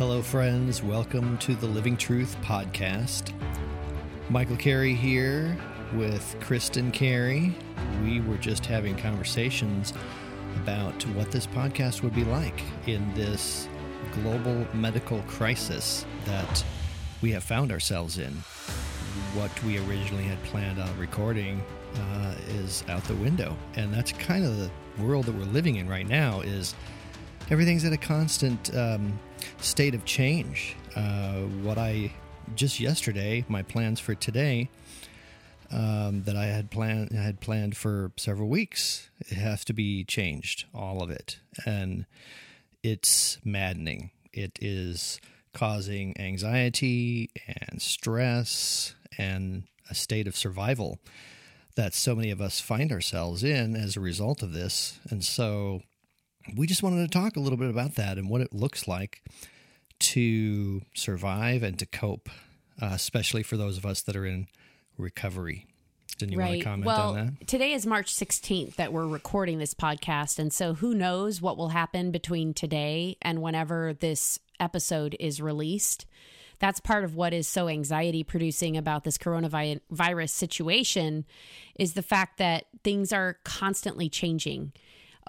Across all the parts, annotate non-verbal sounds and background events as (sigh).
Hello, friends. Welcome to the Living Truth Podcast. Michael Cary here with Kristin Cary. We were just having conversations about what this podcast would be like in this global medical crisis that we have found ourselves in. What we originally had planned on recording uh, is out the window, and that's kind of the world that we're living in right now. Is everything's at a constant um, state of change. Uh, what I just yesterday, my plans for today um, that I had planned I had planned for several weeks, has to be changed, all of it, and it's maddening. It is causing anxiety and stress and a state of survival that so many of us find ourselves in as a result of this. And so we just wanted to talk a little bit about that and what it looks like to survive and to cope, uh, especially for those of us that are in recovery. Didn't you right. want to comment well, on that? Today is March 16th that we're recording this podcast. And so who knows what will happen between today and whenever this episode is released. That's part of what is so anxiety producing about this coronavirus situation is the fact that things are constantly changing.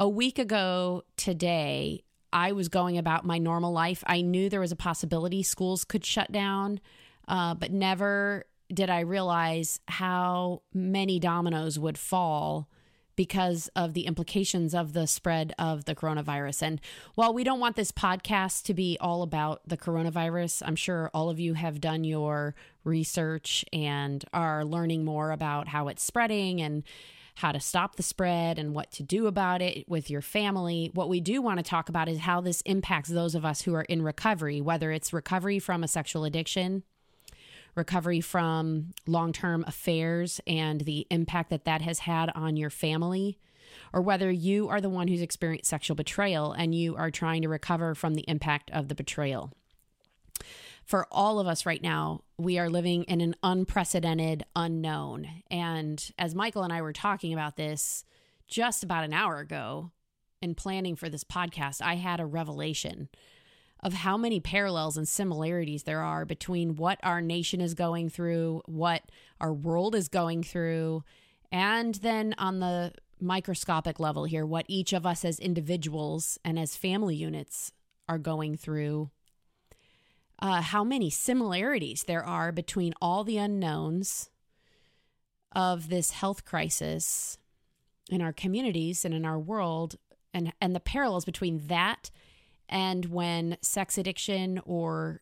A week ago today, I was going about my normal life. I knew there was a possibility schools could shut down, uh, but never did I realize how many dominoes would fall because of the implications of the spread of the coronavirus. And while we don't want this podcast to be all about the coronavirus, I'm sure all of you have done your research and are learning more about how it's spreading and how to stop the spread and what to do about it with your family. What we do want to talk about is how this impacts those of us who are in recovery, whether it's recovery from a sexual addiction, recovery from long term affairs and the impact that that has had on your family, or whether you are the one who's experienced sexual betrayal and you are trying to recover from the impact of the betrayal. For all of us right now, we are living in an unprecedented unknown. And as Michael and I were talking about this just about an hour ago in planning for this podcast, I had a revelation of how many parallels and similarities there are between what our nation is going through, what our world is going through, and then on the microscopic level here, what each of us as individuals and as family units are going through. Uh, how many similarities there are between all the unknowns of this health crisis in our communities and in our world, and, and the parallels between that and when sex addiction or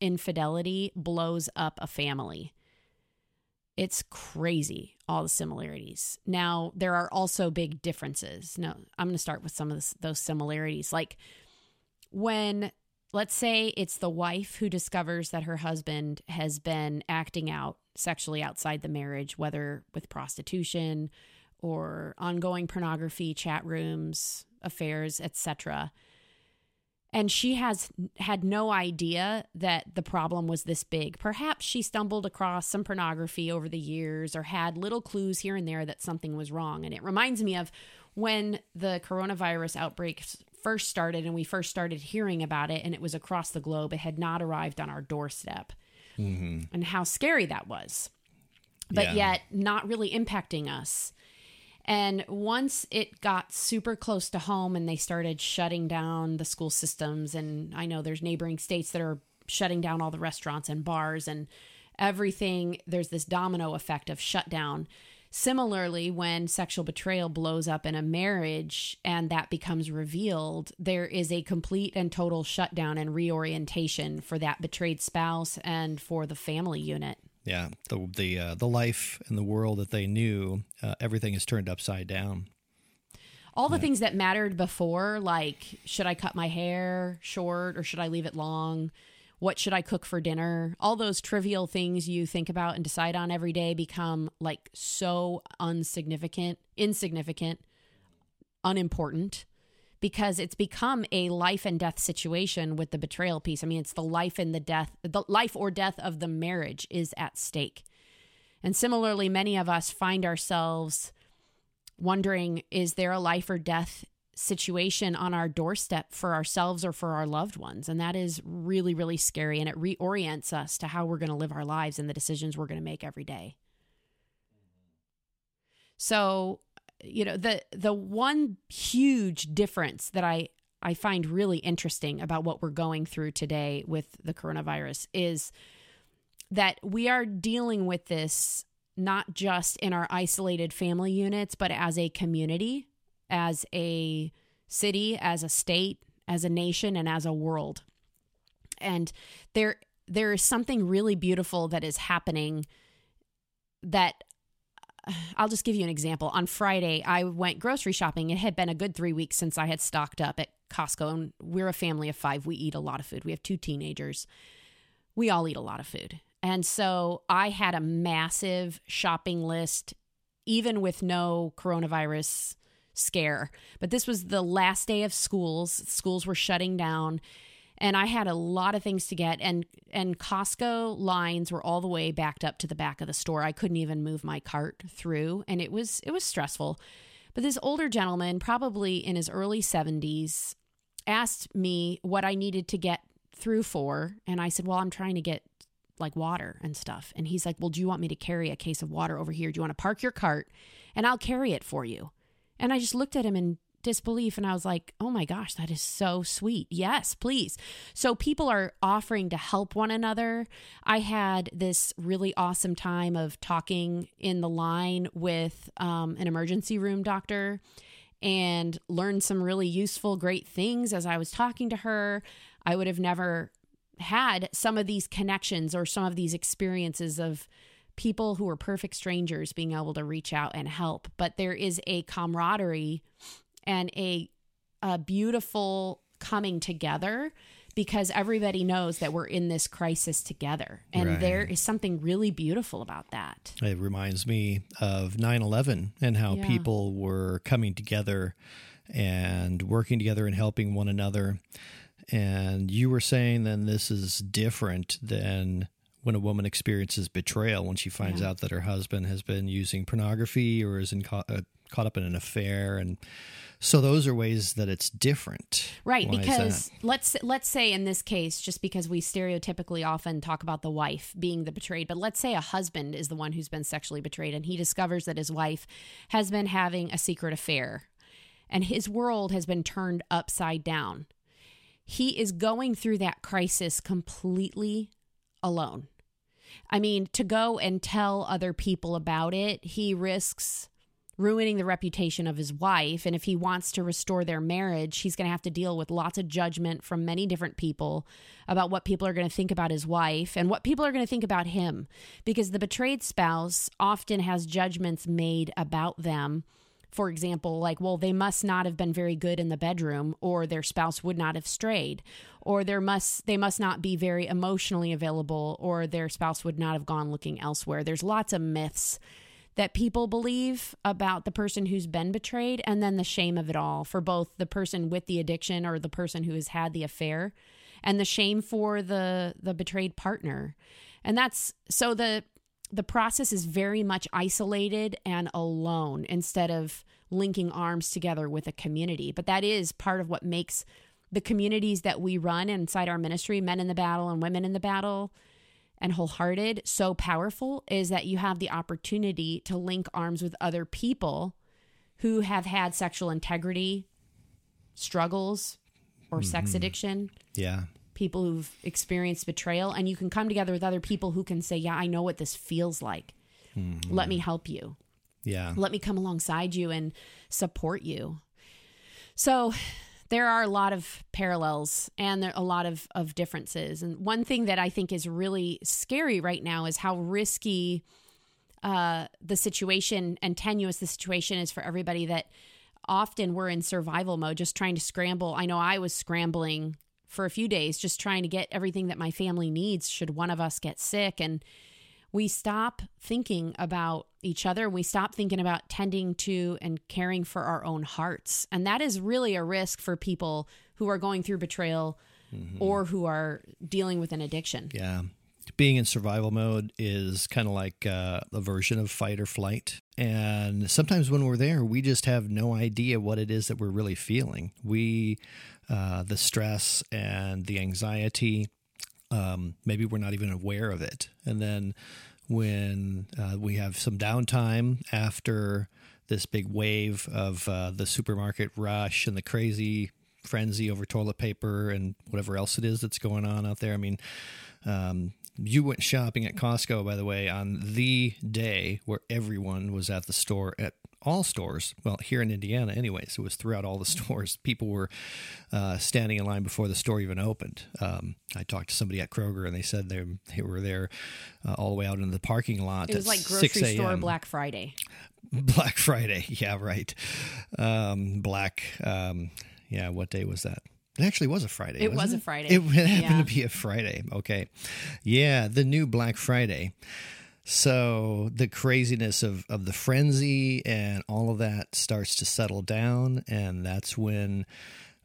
infidelity blows up a family. It's crazy, all the similarities. Now, there are also big differences. no I'm going to start with some of this, those similarities. Like when, let's say, it's the wife who discovers that her husband has been acting out sexually outside the marriage, whether with prostitution or ongoing pornography, chat rooms, affairs, etc and she has had no idea that the problem was this big. Perhaps she stumbled across some pornography over the years or had little clues here and there that something was wrong. And it reminds me of when the coronavirus outbreak first started and we first started hearing about it and it was across the globe. It had not arrived on our doorstep. Mm-hmm. And how scary that was. But yeah. yet not really impacting us. And once it got super close to home and they started shutting down the school systems, and I know there's neighboring states that are shutting down all the restaurants and bars and everything, there's this domino effect of shutdown. Similarly, when sexual betrayal blows up in a marriage and that becomes revealed, there is a complete and total shutdown and reorientation for that betrayed spouse and for the family unit. Yeah, the the uh, the life and the world that they knew, uh, everything is turned upside down. All the yeah. things that mattered before, like should I cut my hair short or should I leave it long? What should I cook for dinner? All those trivial things you think about and decide on every day become like so unsignificant, insignificant, unimportant because it's become a life and death situation with the betrayal piece. I mean, it's the life and the death, the life or death of the marriage is at stake. And similarly, many of us find ourselves wondering is there a life or death situation on our doorstep for ourselves or for our loved ones. And that is really, really scary. And it reorients us to how we're going to live our lives and the decisions we're going to make every day. So, you know, the the one huge difference that I I find really interesting about what we're going through today with the coronavirus is that we are dealing with this not just in our isolated family units, but as a community as a city, as a state, as a nation, and as a world. And there there is something really beautiful that is happening that uh, I'll just give you an example. On Friday, I went grocery shopping. It had been a good three weeks since I had stocked up at Costco. And we're a family of five. We eat a lot of food. We have two teenagers. We all eat a lot of food. And so I had a massive shopping list, even with no coronavirus scare. But this was the last day of schools. Schools were shutting down and I had a lot of things to get and and Costco lines were all the way backed up to the back of the store. I couldn't even move my cart through and it was it was stressful. But this older gentleman, probably in his early 70s, asked me what I needed to get through for and I said, "Well, I'm trying to get like water and stuff." And he's like, "Well, do you want me to carry a case of water over here? Do you want to park your cart and I'll carry it for you?" And I just looked at him in disbelief and I was like, oh my gosh, that is so sweet. Yes, please. So people are offering to help one another. I had this really awesome time of talking in the line with um, an emergency room doctor and learned some really useful, great things as I was talking to her. I would have never had some of these connections or some of these experiences of people who are perfect strangers being able to reach out and help. But there is a camaraderie and a, a beautiful coming together because everybody knows that we're in this crisis together. And right. there is something really beautiful about that. It reminds me of 9 11 and how yeah. people were coming together and working together and helping one another. And you were saying then this is different than when a woman experiences betrayal when she finds yeah. out that her husband has been using pornography or is in ca- uh, caught up in an affair and so those are ways that it's different. Right Why because let's let's say in this case just because we stereotypically often talk about the wife being the betrayed but let's say a husband is the one who's been sexually betrayed and he discovers that his wife has been having a secret affair and his world has been turned upside down he is going through that crisis completely alone I mean, to go and tell other people about it, he risks ruining the reputation of his wife. And if he wants to restore their marriage, he's going to have to deal with lots of judgment from many different people about what people are going to think about his wife and what people are going to think about him. Because the betrayed spouse often has judgments made about them for example, like, well, they must not have been very good in the bedroom, or their spouse would not have strayed, or there must they must not be very emotionally available, or their spouse would not have gone looking elsewhere. There's lots of myths that people believe about the person who's been betrayed, and then the shame of it all for both the person with the addiction or the person who has had the affair, and the shame for the the betrayed partner. And that's so the the process is very much isolated and alone instead of linking arms together with a community. But that is part of what makes the communities that we run inside our ministry, men in the battle and women in the battle, and wholehearted, so powerful is that you have the opportunity to link arms with other people who have had sexual integrity struggles or mm-hmm. sex addiction. Yeah people who've experienced betrayal and you can come together with other people who can say yeah i know what this feels like. Mm-hmm. let me help you. Yeah. Let me come alongside you and support you. So there are a lot of parallels and there are a lot of, of differences. And one thing that i think is really scary right now is how risky uh, the situation and tenuous the situation is for everybody that often we're in survival mode just trying to scramble. I know i was scrambling for a few days, just trying to get everything that my family needs should one of us get sick. And we stop thinking about each other. We stop thinking about tending to and caring for our own hearts. And that is really a risk for people who are going through betrayal mm-hmm. or who are dealing with an addiction. Yeah. being in survival mode is kind of like uh, a version of fight or flight. And sometimes when we're there, we just have no idea what it is that we're really feeling. We, uh, the stress and the anxiety, um, maybe we're not even aware of it. And then when uh, we have some downtime after this big wave of uh, the supermarket rush and the crazy frenzy over toilet paper and whatever else it is that's going on out there. I mean, um, you went shopping at Costco, by the way, on the day where everyone was at the store at all stores. Well, here in Indiana, anyways, it was throughout all the (laughs) stores. People were uh, standing in line before the store even opened. Um, I talked to somebody at Kroger, and they said they they were there uh, all the way out in the parking lot. It was like grocery store Black Friday. (laughs) Black Friday, (laughs) yeah, right. Um, black, um, yeah. What day was that? It actually was a Friday. It was a Friday. It, it happened Yeah. to be a Friday. Okay. Yeah, the new Black Friday. So the craziness of, of the frenzy and all of that starts to settle down, and that's when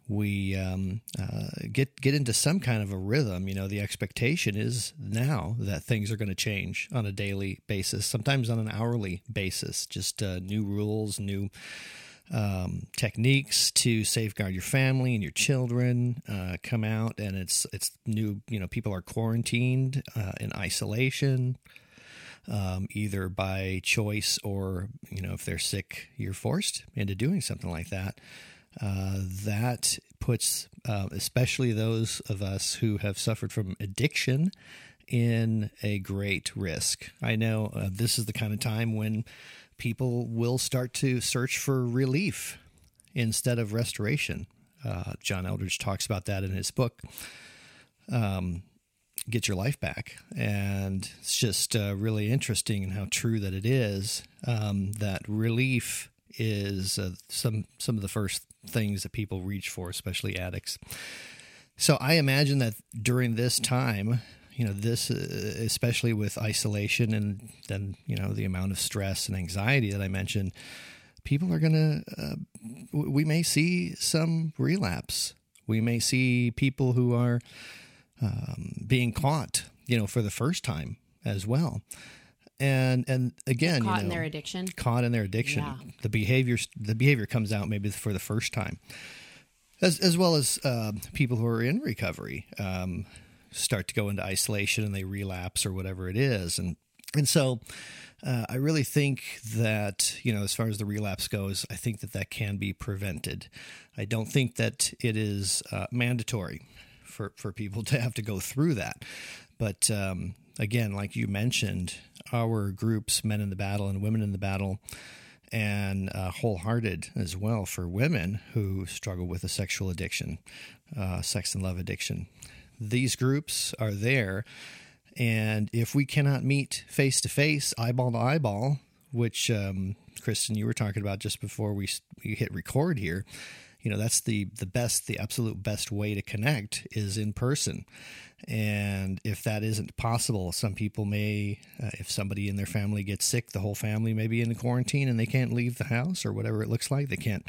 we um, uh, get get into some kind of a rhythm. You know, the expectation is now that things are going to change on a daily basis, sometimes on an hourly basis. Just uh, new rules, new um, techniques to safeguard your family and your children uh, come out, and it's it's new. You know, people are quarantined uh, in isolation, um, either by choice or you know if they're sick, you're forced into doing something like that. Uh, that puts uh, especially those of us who have suffered from addiction in a great risk. I know uh, this is the kind of time when people will start to search for relief instead of restoration. Uh, John Eldredge talks about that in his book, um, Get Your Life Back. And it's just uh, really interesting and how true that it is um, that relief is uh, some some of the first things that people reach for, especially addicts. So I imagine that during this time, you know, this uh, especially with isolation and then you know the amount of stress and anxiety that I mentioned, people are gonna. Uh, we may see some relapse. We may see people who are um, being caught, you know, for the first time as well. And and again, Caught you in their addiction. caught in their addiction. Yeah. The behavior the behavior comes out maybe for the first time, as as well as uh, people who are in recovery um, start to go into isolation and they relapse or whatever it is, and and so. Uh, I really think that, you know, as far as the relapse goes, I think that that can be prevented. I don't think that it is uh, mandatory for, for people (laughs) to have to go through that. But um, again, like you mentioned, our groups, Men in the Battle and Women in the Battle, and uh, Wholehearted as well for women who struggle with a sexual addiction, uh, sex and love addiction. These groups are there. And if we cannot meet face to face, eyeball to eyeball, which um, Kristin, you were talking about just before we, we hit record here, you know that's the the best the absolute best way to connect is in person. And if that isn't possible some people may uh, if somebody in their family gets sick the whole family may be in quarantine and they can't leave the house or whatever it looks like. They can't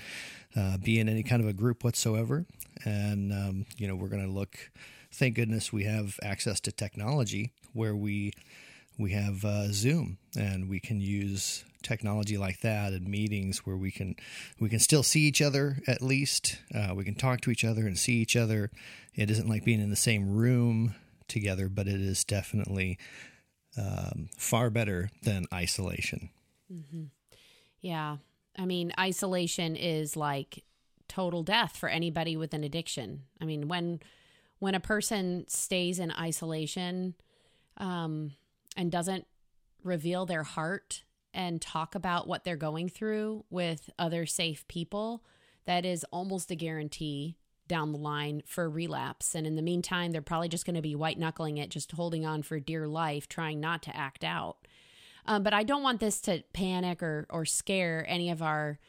uh, be in any kind of a group whatsoever. And um, you know we're going to look thank goodness we have access to technology where we we have uh, Zoom, and we can use technology like that in meetings where we can we can still see each other at least. Uh, we can talk to each other and see each other. It isn't like being in the same room together, but it is definitely um, far better than isolation. Yeah. I mean, isolation is like total death for anybody with an addiction. I mean, when when a person stays in isolation um, and doesn't reveal their heart and talk about what they're going through with other safe people, that is almost a guarantee down the line for relapse. And in the meantime, they're probably just going to be white knuckling it, just holding on for dear life, trying not to act out. Um, but I don't want this to panic or or scare any of our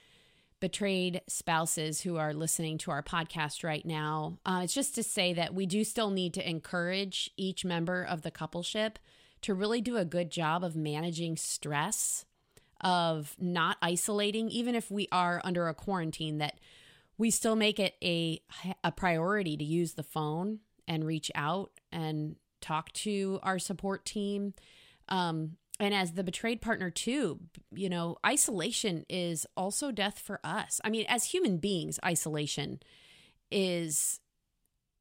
betrayed spouses who are listening to our podcast right now. Uh, it's just to say that we do still need to encourage each member of the coupleship to really do a good job of managing stress, of not isolating, even if we are under a quarantine. That we still make it a a priority to use the phone and reach out and talk to our support team. Um, and as the betrayed partner too you know isolation is also death for us i mean as human beings isolation is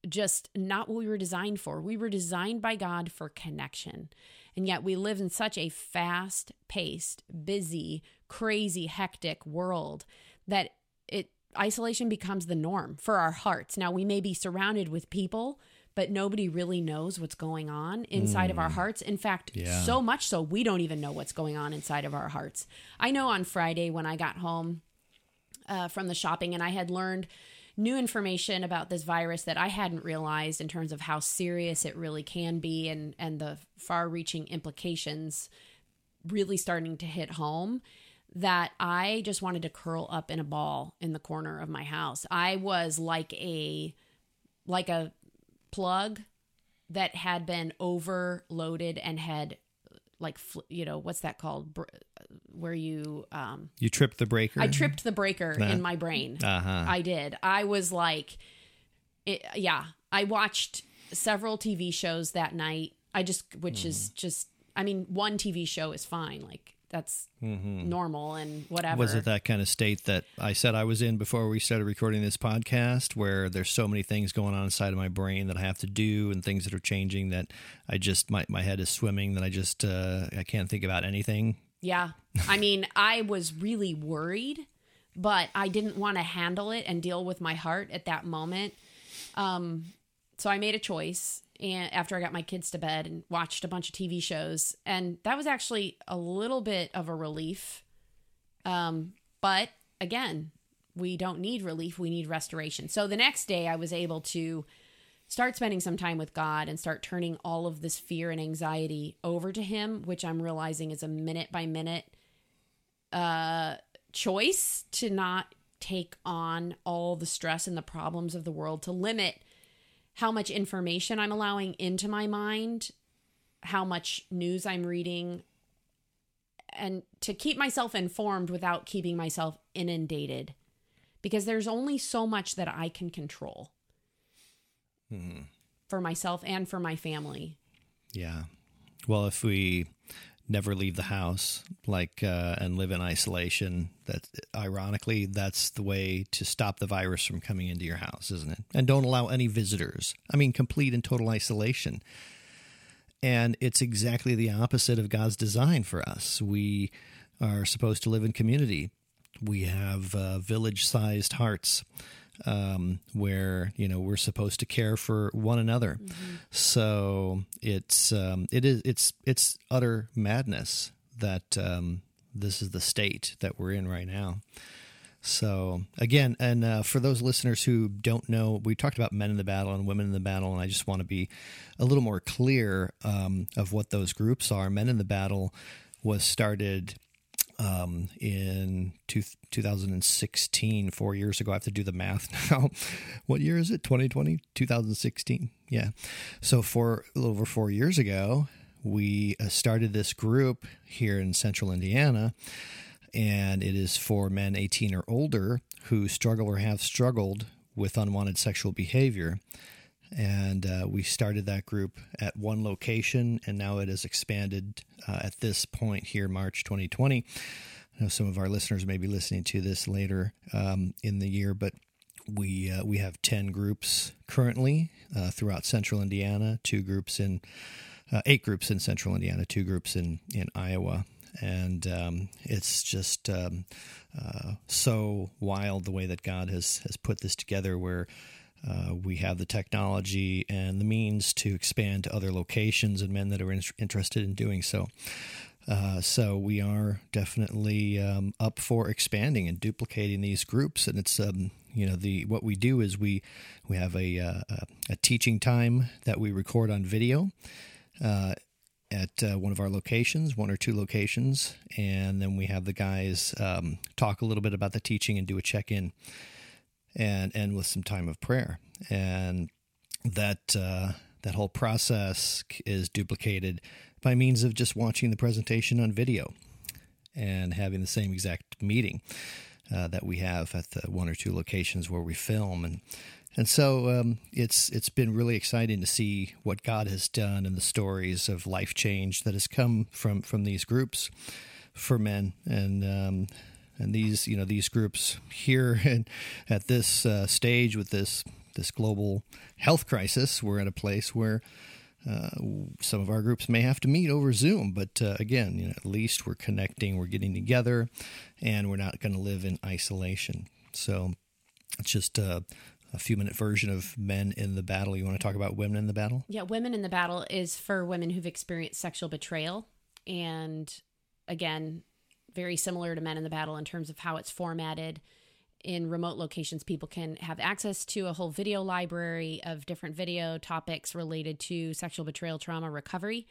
just not what we were designed for we were designed by god for connection and yet we live in such a fast paced busy crazy hectic world that it isolation becomes the norm for our hearts now we may be surrounded with people but nobody really knows what's going on inside mm. of our mm. hearts. In fact, yeah. so much so we don't even know what's going on inside of our hearts. I know on Friday when I got home uh, from the shopping and I had learned new information about this virus that I hadn't realized in terms of how serious it really can be and and the far-reaching implications really starting to hit home that I just wanted to curl up in a ball in the corner of my house. I was like a like a plug that had been overloaded and had like you know what's that called where you um you tripped the breaker i tripped the breaker in my brain uh-huh. i did i was like it, yeah i watched several tv shows that night i just which mm. is just i mean one tv show is fine like that's mm-hmm. normal and whatever. Was it that kind of state that I said I was in before we started recording this podcast, where there's so many things going on inside of my brain that I have to do and things that are changing that I just my my head is swimming that I just uh, I can't think about anything. Yeah, I mean, I was really worried, but I didn't want to handle it and deal with my heart at that moment. Um, so I made a choice and after I got my kids to bed and watched a bunch of TV shows, and that was actually a little bit of a relief. Um, but again, we don't need relief; we need restoration. So the next day, I was able to start spending some time with God and start turning all of this fear and anxiety over to Him, which I'm realizing is a minute by minute uh, choice to not take on all the stress and the problems of the world, to limit how much information I'm allowing into my mind, how much news I'm reading, and to keep myself informed without keeping myself inundated. Because there's only so much that I can control hmm. for myself and for my family. Yeah. Well, if we never leave the house, like uh, and live in isolation. That ironically, that's the way to stop the virus from coming into your house, isn't it? And don't allow any visitors. I mean, complete and total isolation. And it's exactly the opposite of God's design for us. We are supposed to live in community. We have uh, village-sized hearts um, where you know we're supposed to care for one another. Mm-hmm. So it's um, it is it's it's utter madness that um, this is the state that we're in right now. So again, and uh, for those listeners who don't know, we talked about men in the battle and women in the battle, and I just want to be a little more clear um, of what those groups are. Men in the battle was started um, in two, 2016, four years ago. I have to do the math (laughs) now. what year is it? 2020? 2016? Yeah. So, for a little over four years ago, we uh, started this group here in central Indiana, and it is for men 18 or older who struggle or have struggled with unwanted sexual behavior. And uh, we started that group at one location, and now it has expanded uh, at this point here, March 2020. I know some of our listeners may be listening to this later um, in the year, but we uh, we have ten groups currently uh, throughout Central Indiana, two groups in uh, eight groups in Central Indiana, two groups in in Iowa, and um, it's just um, uh, so wild the way that God has has put this together, where uh, we have the technology and the means to expand to other locations and men that are in- interested in doing so. Uh, so we are definitely um, up for expanding and duplicating these groups, and it's um, you know the what we do is we we have a uh, a teaching time that we record on video. Uh, at uh, one of our locations, one or two locations, and then we have the guys um, talk a little bit about the teaching and do a check in and end with some time of prayer. And that uh, that whole process is duplicated by means of just watching the presentation on video and having the same exact meeting uh, that we have at the one or two locations where we film and And so um, it's it's been really exciting to see what God has done and the stories of life change that has come from from these groups for men and um, and these you know these groups here (laughs) and at this uh, stage with this this global health crisis, we're at a place where uh, some of our groups may have to meet over Zoom, but uh, again, you know, at least we're connecting, we're getting together, and we're not going to live in isolation. So it's just a, a few minute version of Men in the Battle. You want to talk about Women in the Battle? Yeah, Women in the Battle is for women who've experienced sexual betrayal. And again, very similar to Men in the Battle in terms of how it's formatted in remote locations, people can have access to a whole video library of different video topics related to sexual betrayal trauma recovery.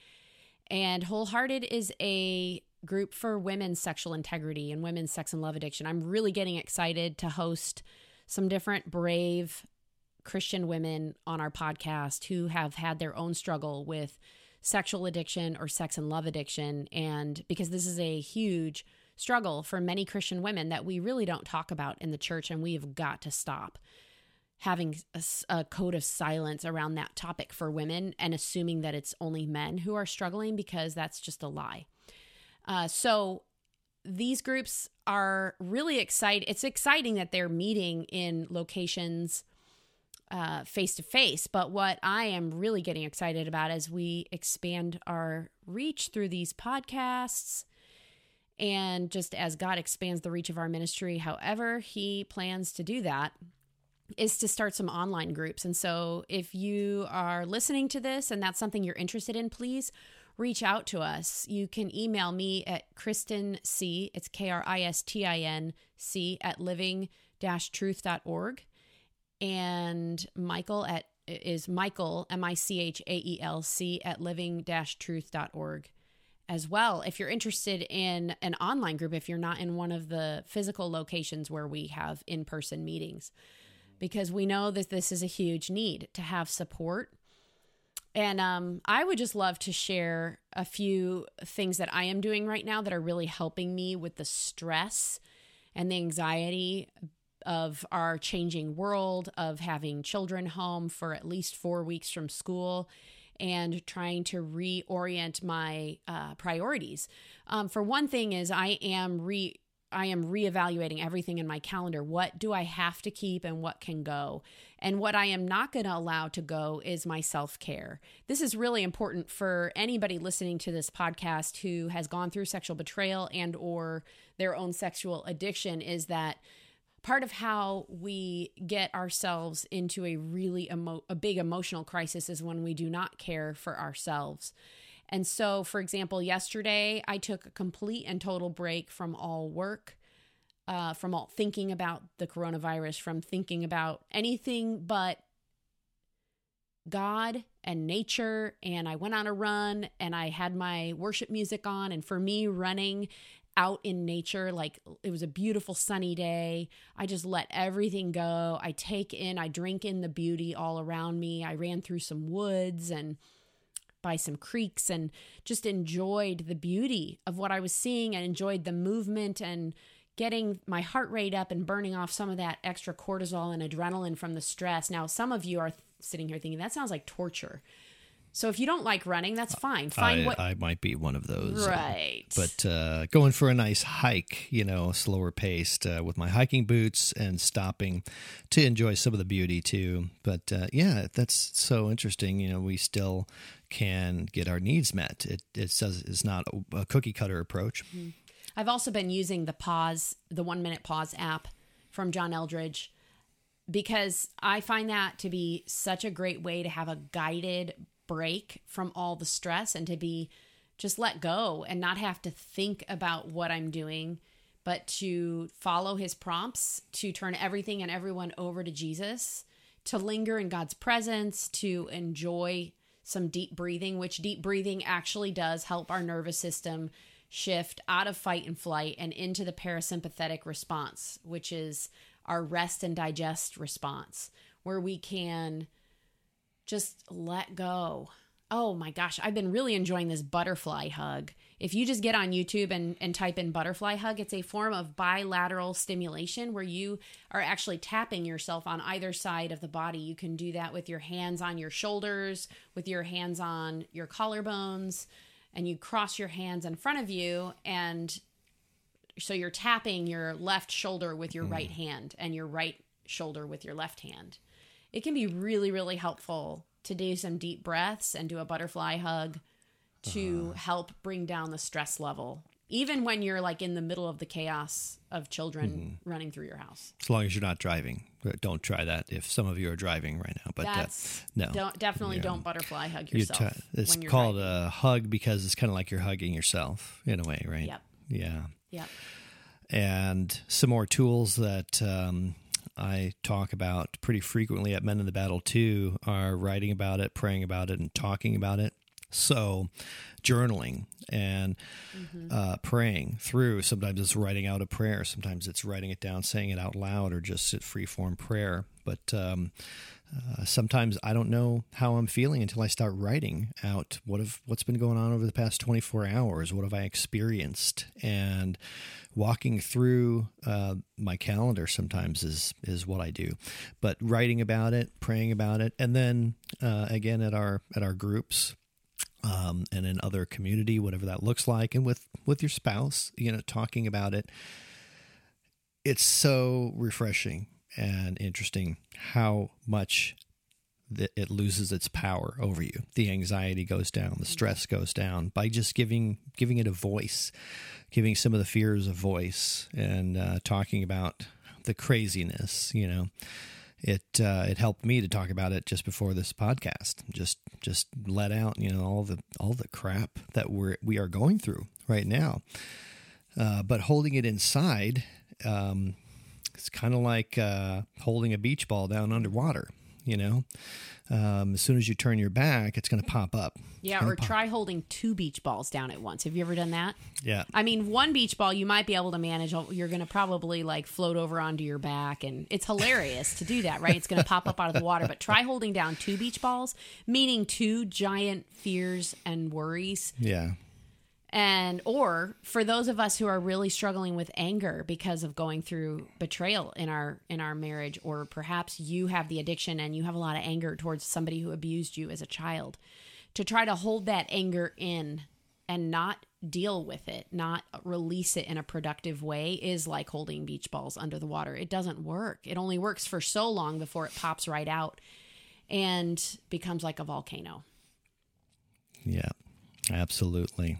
And Wholehearted is a group for women's sexual integrity and women's sex and love addiction. I'm really getting excited to host some different brave Christian women on our podcast who have had their own struggle with sexual addiction or sex and love addiction. And because this is a huge struggle for many Christian women that we really don't talk about in the church, and we have got to stop having a, a, code of silence around that topic for women and assuming that it's only men who are struggling because that's just a lie. Uh, so these groups are really excited. It's exciting that they're meeting in locations face to face. But what I am really getting excited about as we expand our reach through these podcasts and just as God expands the reach of our ministry, however, He plans to do that, is to start some online groups. And so if you are listening to this and that's something you're interested in, please reach out to us. You can email me at Kristin C. It's K R I S T I N C at living truth.org. And Michael at is Michael, M I C H A E L C, at living truth.org as well. If you're interested in an online group if you're not in one of the physical locations where we have in-person meetings because we know that this is a huge need to have support. And um, i would just love to share a few things that i am doing right now that are really helping me with the stress and the anxiety of our changing world of having children home for at least four weeks from school and trying to reorient my uh, priorities. Um, for one thing, is I am re I am reevaluating everything in my calendar. What do I have to keep and what can go? And what I am not going to allow to go is my self care. This is really important for anybody listening to this podcast who has gone through sexual betrayal and or their own sexual addiction is that part of how we get ourselves into a really emo- a big emotional crisis is when we do not care for ourselves. And so, for example, yesterday I took a complete and total break from all work, uh, from all thinking about the coronavirus, from thinking about anything but God and nature. And I went on a run and I had my worship music on. And for me, running out in nature. Like it was a beautiful sunny day. I just let everything go. I take in, I drink in the beauty all around me. I ran through some woods and by some creeks and just enjoyed the beauty of what I was seeing and enjoyed the movement and getting my heart rate up and burning off some of that extra cortisol and adrenaline from the stress. Now, some of you are sitting here thinking that sounds like torture. So if you don't like running, that's fine. Find I, what I might be one of those. right. Uh, but uh, going for a nice hike, you know, slower paced uh, with my hiking boots and stopping to enjoy some of the beauty too. But uh, yeah, that's so interesting. You know, we still can get our needs met. It it says it's not a, cookie cutter approach. Mm-hmm. I've also been using the pause, the one minute pause app from John Eldredge because I find that to be such a great way to have a guided break from all the stress and to be just let go and not have to think about what I'm doing, but to follow his prompts, to turn everything and everyone over to Jesus, to linger in God's presence, to enjoy some deep breathing, which deep breathing actually does help our nervous system shift out of fight and flight and into the parasympathetic response, which is our rest and digest response, where we can just let go oh my gosh, I've been really enjoying this butterfly hug. If you just get on YouTube and, and type in butterfly hug, it's a form of bilateral stimulation where you are actually tapping yourself on either side of the body. You can do that with your hands on your shoulders, with your hands on your collarbones, and you cross your hands in front of you. And so you're tapping your left shoulder with your mm. right hand and your right shoulder with your left hand. It can be really, really helpful to do some deep breaths and do a butterfly hug to uh-huh. help bring down the stress level even when you're like in the middle of the chaos of children mm-hmm. running through your house. As long as you're not driving, don't try that. If some of you are driving right now, but uh, no, don't, definitely you know, don't butterfly hug yourself. T- it's called driving. a hug because it's kind of like you're hugging yourself in a way, right? Yep. Yeah. Yep. And some more tools that um, I talk about pretty frequently at Men in the Battle too are writing about it, praying about it, and talking about it. So, journaling and mm-hmm. uh, praying through. Sometimes it's writing out a prayer. Sometimes it's writing it down, saying it out loud, or just sit free form prayer. But um, uh, sometimes I don't know how I'm feeling until I start writing out what have what's been going on over the past 24 hours. What have I experienced? And walking through uh, my calendar sometimes is is what I do. But writing about it, praying about it, and then uh, again at our at our groups. Um, and in other community, whatever that looks like, and with with your spouse, you know, talking about it, it's so refreshing and interesting how much it loses its power over you. The anxiety goes down, the stress goes down by just giving giving it a voice, giving some of the fears a voice, and uh, talking about the craziness. You know, it uh, it helped me to talk about it just before this podcast. Just just let out you know all the all the crap that we're we are going through right now. Uh, but holding it inside um, it's kind of like uh, holding a beach ball down underwater. You know, um, as soon as you turn your back, it's going to pop up. Yeah, or pop. try holding two beach balls down at once. Have you ever done that? Yeah. I mean, one beach ball you might be able to manage. You're going to probably like float over onto your back, and it's hilarious to do that, right? It's going to pop up out of the water. But try holding down two beach balls, meaning two giant fears and worries. Yeah and or for those of us who are really struggling with anger because of going through betrayal in our in our marriage or perhaps you have the addiction and you have a lot of anger towards somebody who abused you as a child to try to hold that anger in and not deal with it not release it in a productive way is like holding beach balls under the water. It doesn't work. It only works for so long before it pops right out and becomes like a volcano. Yeah absolutely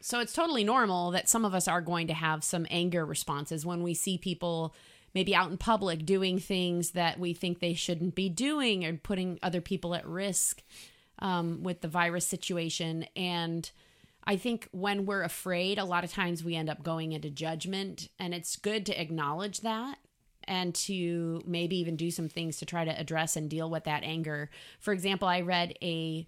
so it's totally normal that some of us are going to have some anger responses when we see people maybe out in public doing things that we think they shouldn't be doing and putting other people at risk um, with the virus situation. And I think when we're afraid, a lot of times we end up going into judgment, and it's good to acknowledge that and to maybe even do some things to try to address and deal with that anger. For example, I read a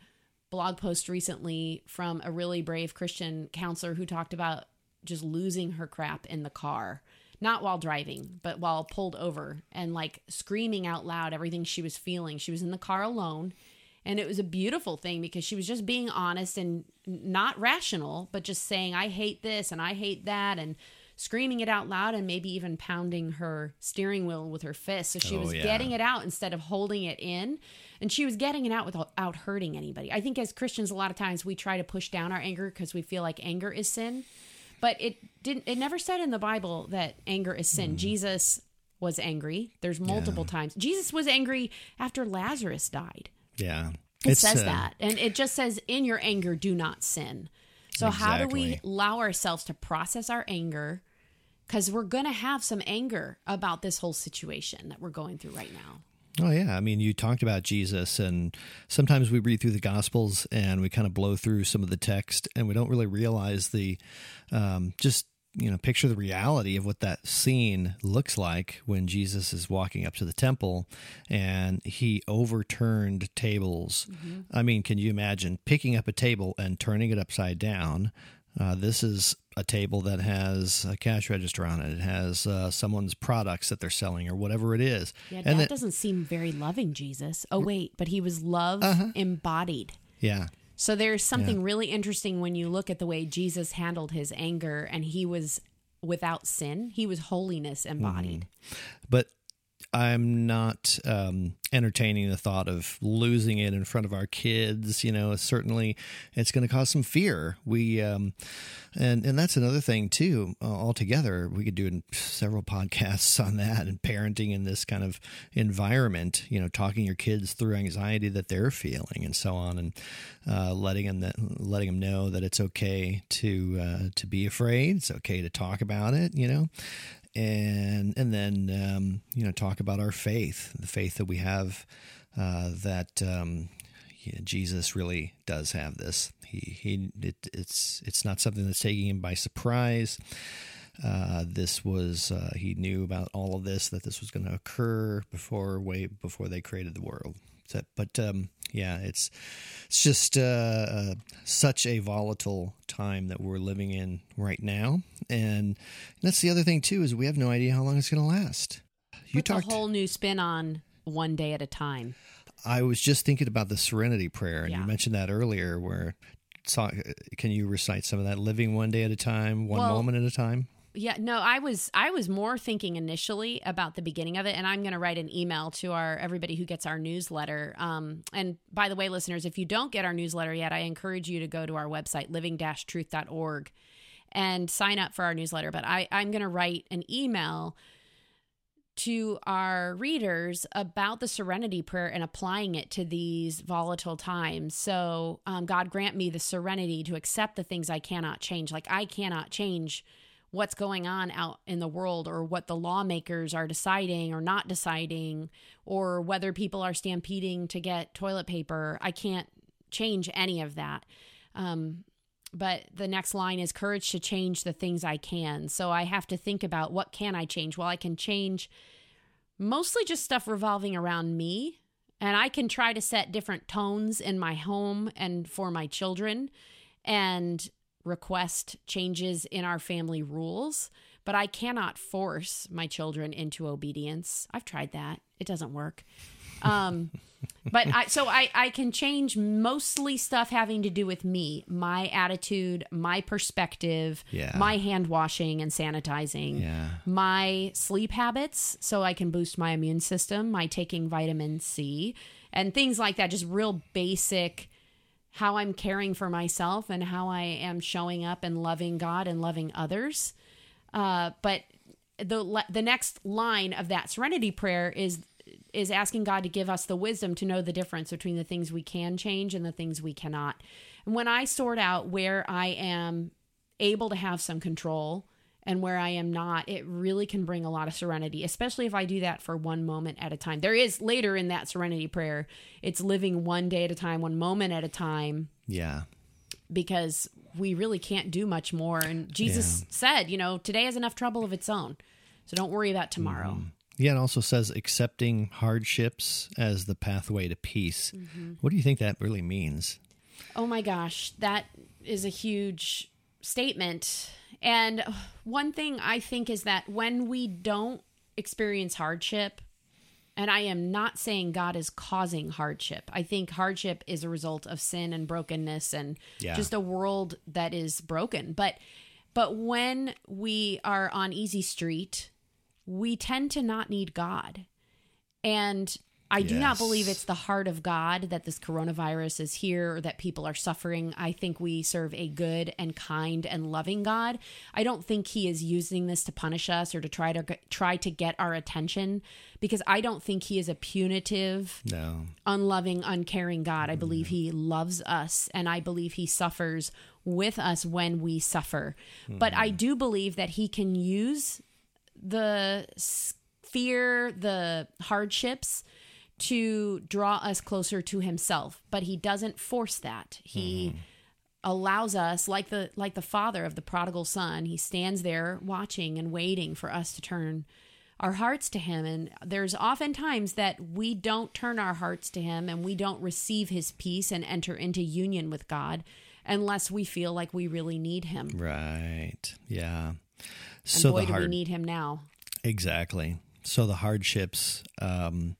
blog post recently from a really brave Christian counselor who talked about just losing her crap in the car, not while driving, but while pulled over and like screaming out loud everything she was feeling. She was in the car alone. And it was a beautiful thing because she was just being honest and not rational, but just saying, I hate this and I hate that. And screaming it out loud and maybe even pounding her steering wheel with her fist. So she oh, was yeah. getting it out instead of holding it in. And she was getting it out without hurting anybody. I think as Christians, a lot of times we try to push down our anger because we feel like anger is sin. But it didn't, it never said in the Bible that anger is sin. Mm. Jesus was angry. There's multiple yeah. times. Jesus was angry after Lazarus died. Yeah. It it's, says uh, that. And it just says, in your anger, do not sin. So, exactly. how do we allow ourselves to process our anger? Because we're going to have some anger about this whole situation that we're going through right now. Oh, yeah. I mean, you talked about Jesus, and sometimes we read through the Gospels and we kind of blow through some of the text and we don't really realize the um, just you know picture the reality of what that scene looks like when Jesus is walking up to the temple and he overturned tables. Mm-hmm. I mean, can you imagine picking up a table and turning it upside down? Uh, this is a table that has a cash register on it. It has uh, someone's products that they're selling or whatever it is. Yeah, and that, that doesn't seem very loving, Jesus. Oh, wait, but he was love uh-huh. embodied. Yeah. So there's something really interesting when you look at the way Jesus handled his anger and he was without sin. He was holiness embodied. Mm-hmm. But I'm not um, entertaining the thought of losing it in front of our kids. You know, certainly it's going to cause some fear. We um, and and that's another thing too. Uh, altogether, we could do several (laughs) podcasts on that and parenting in this kind of environment. You know, talking your kids through anxiety that they're feeling and so on, and uh, letting them that, letting them know that it's okay to uh, to be afraid. It's okay to talk about it. You know, and and then um, you know talk about our faith, the faith that we have uh, that um, yeah, Jesus really does have this. He he it, it's it's not something that's taking him by surprise. Uh, this was uh, he knew about all of this that this was going to occur before way before they created the world. So, but um, yeah, it's it's just uh, uh, such a volatile time that we're living in right now, and that's the other thing too is we have no idea how long it's going to last. You Put talked a whole new spin on one day at a time. I was just thinking about the Serenity Prayer, and yeah. you mentioned that earlier. Where can you recite some of that? Living one day at a time, one well, moment at a time. Yeah, no, I was I was more thinking initially about the beginning of it, and I'm going to write an email to our everybody who gets our newsletter. Um, and by the way, listeners, if you don't get our newsletter yet, I encourage you to go to our website living-truth.org and sign up for our newsletter. But I, I'm going to write an email to our readers about the serenity prayer and applying it to these volatile times. So, um, God grant me the serenity to accept the things I cannot change. Like I cannot change what's going on out in the world or what the lawmakers are deciding or not deciding or whether people are stampeding to get toilet paper. I can't change any of that. Um, but the next line is courage to change the things I can. So I have to think about what can I change? Well, I can change mostly just stuff revolving around me and I can try to set different tones in my home and for my children and request changes in our family rules, but I cannot force my children into obedience. I've tried that. It doesn't work. Um, (laughs) but I, so I, I can change mostly stuff having to do with me, my attitude, my perspective, yeah. my hand washing and sanitizing, yeah. my sleep habits, so I can boost my immune system, my taking vitamin C, and things like that. Just real basic how I'm caring for myself and how I am showing up and loving God and loving others. Uh, but the the next line of that serenity prayer is is asking God to give us the wisdom to know the difference between the things we can change and the things we cannot. And when I sort out where I am able to have some control and where I am not, it really can bring a lot of serenity, especially if I do that for one moment at a time. There is later in that serenity prayer, it's living one day at a time, one moment at a time. Yeah. Because we really can't do much more. And Jesus yeah. said, you know, today has enough trouble of its own. So don't worry about tomorrow. Mm. Yeah, it also says accepting hardships as the pathway to peace. Mm-hmm. What do you think that really means? Oh my gosh, that is a huge statement and one thing I think is that when we don't experience hardship, and I am not saying God is causing hardship. I think hardship is a result of sin and brokenness and yeah. just a world that is broken. But but when we are on easy street, we tend to not need God. And I do not believe it's the heart of God that this coronavirus is here or that people are suffering. I think we serve a good and kind and loving God. I don't think he is using this to punish us or to try to try to get our attention because I don't think he is a punitive, no. unloving, uncaring God. I believe he loves us and I believe he suffers with us when we suffer. Mm. But I do believe that he can use the fear, the hardships to draw us closer to himself but he doesn't force that. He mm-hmm. allows us like the like the father of the prodigal son he stands there watching and waiting for us to turn our hearts to him. And there's often times that we don't turn our hearts to him and we don't receive his peace and enter into union with god unless we feel like we really need him. Right. Yeah. So and boy do hard- we need him now. Exactly. So the hardships um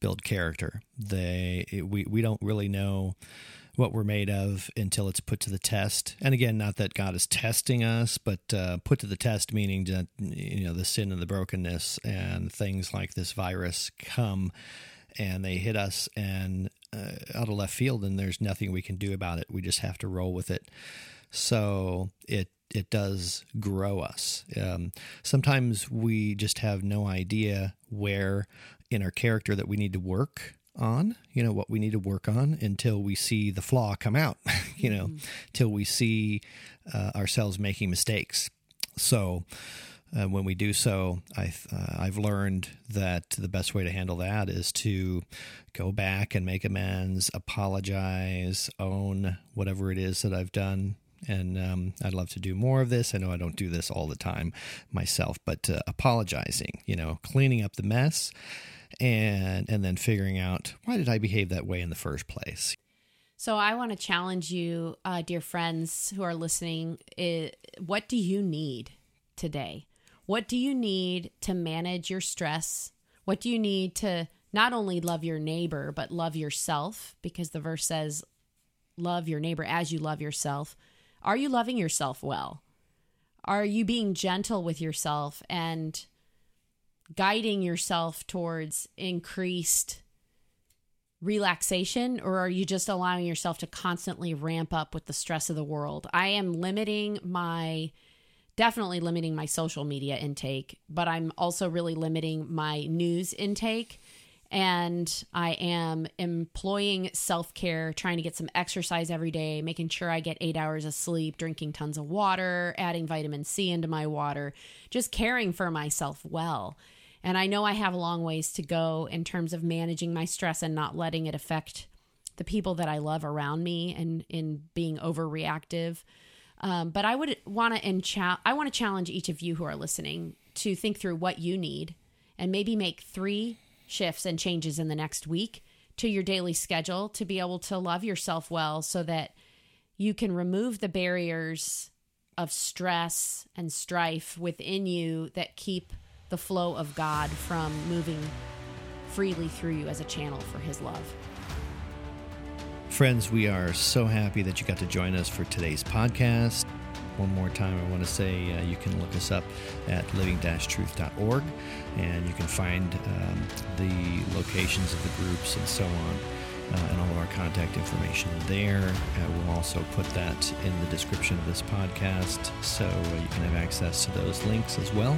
build character. They we we don't really know what we're made of until it's put to the test. And again, not that God is testing us, but uh, put to the test, meaning that you know the sin and the brokenness and things like this virus come and they hit us and uh, out of left field, and there's nothing we can do about it. We just have to roll with it. So it it does grow us. Um, sometimes we just have no idea where in our character that we need to work on, you know, what we need to work on until we see the flaw come out, (laughs) you know, mm-hmm. till we see uh, ourselves making mistakes. So, uh, when we do so, I, uh, I've learned that the best way to handle that is to go back and make amends, apologize, own whatever it is that I've done. And um, I'd love to do more of this. I know I don't do this all the time myself, but uh, apologizing, you know, cleaning up the mess and and then figuring out why did I behave that way in the first place. So I want to challenge you, uh, dear friends who are listening. what do you need today? What do you need to manage your stress? What do you need to not only love your neighbor, but love yourself? Because the verse says, love your neighbor as you love yourself. Are you loving yourself well? Are you being gentle with yourself and guiding yourself towards increased relaxation or are you just allowing yourself to constantly ramp up with the stress of the world? I am limiting my definitely limiting my social media intake, but I'm also really limiting my news intake and I am employing self care, trying to get some exercise every day, making sure I get eight hours of sleep, drinking tons of water, adding vitamin C into my water, just caring for myself well. And I know I have a long ways to go in terms of managing my stress and not letting it affect the people that I love around me and in being overreactive. Um, but I would want to and cha- I want to challenge each of you who are listening to think through what you need and maybe make three shifts and changes in the next week to your daily schedule to be able to love yourself well so that you can remove the barriers of stress and strife within you that keep the flow of God from moving freely through you as a channel for His love. Friends, we are so happy that you got to join us for today's podcast. One more time, I want to say uh, you can look us up at living truth.org and you can find um, the locations of the groups and so on. Uh, and all of our contact information there. Uh, we'll also put that in the description of this podcast so uh, you can have access to those links as well.